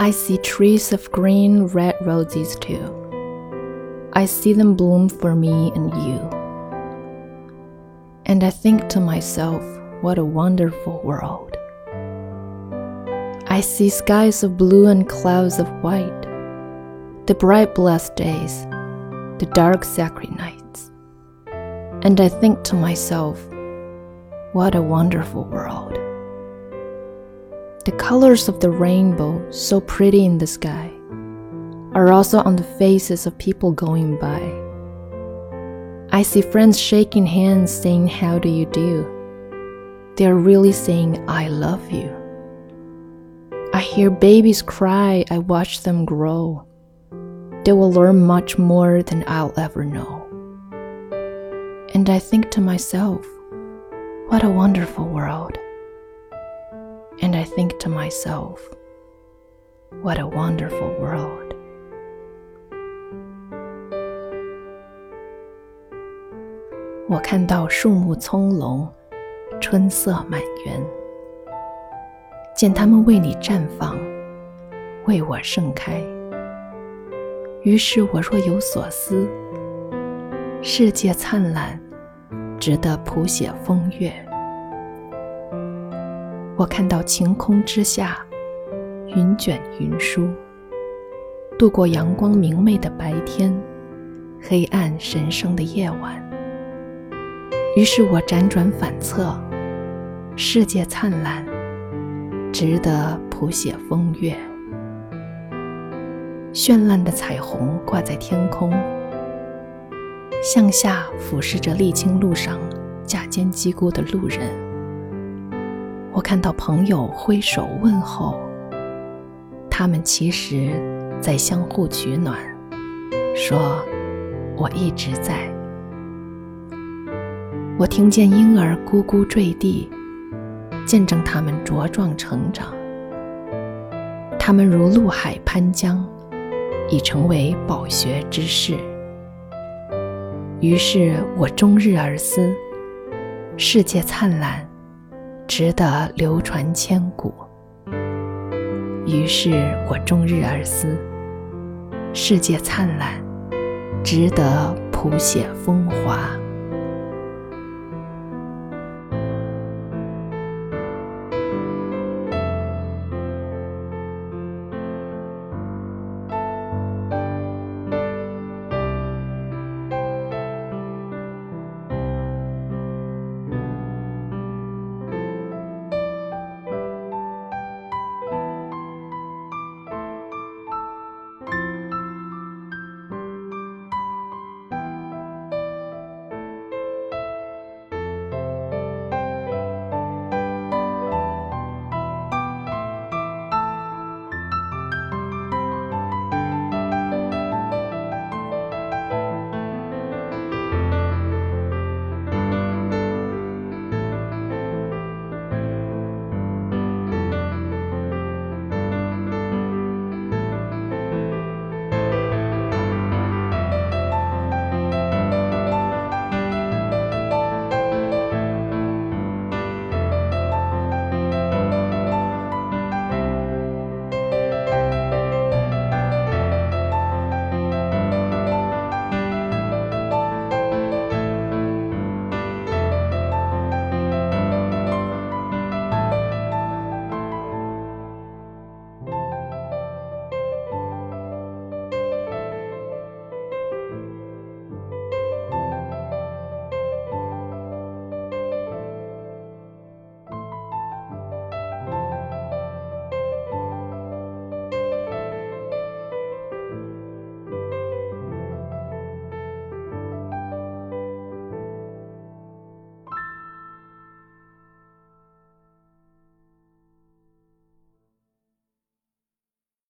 I see trees of green, red roses too. I see them bloom for me and you. And I think to myself, what a wonderful world. I see skies of blue and clouds of white, the bright blessed days, the dark sacred nights. And I think to myself, what a wonderful world. The colors of the rainbow, so pretty in the sky, are also on the faces of people going by. I see friends shaking hands saying, How do you do? They are really saying, I love you. I hear babies cry, I watch them grow. They will learn much more than I'll ever know. And I think to myself, what a wonderful world. And I think to myself, what a wonderful world. 我看到树木葱茏，春色满园，见它们为你绽放，为我盛开。于是我若有所思，世界灿烂，值得谱写风月。我看到晴空之下，云卷云舒，度过阳光明媚的白天，黑暗神圣的夜晚。于是我辗转反侧，世界灿烂，值得谱写风月。绚烂的彩虹挂在天空，向下俯视着沥青路上架肩击鼓的路人。我看到朋友挥手问候，他们其实在相互取暖，说：“我一直在。”我听见婴儿咕咕坠地，见证他们茁壮成长。他们如陆海潘江，已成为饱学之士。于是我终日而思：世界灿烂，值得流传千古。于是我终日而思：世界灿烂，值得谱写风华。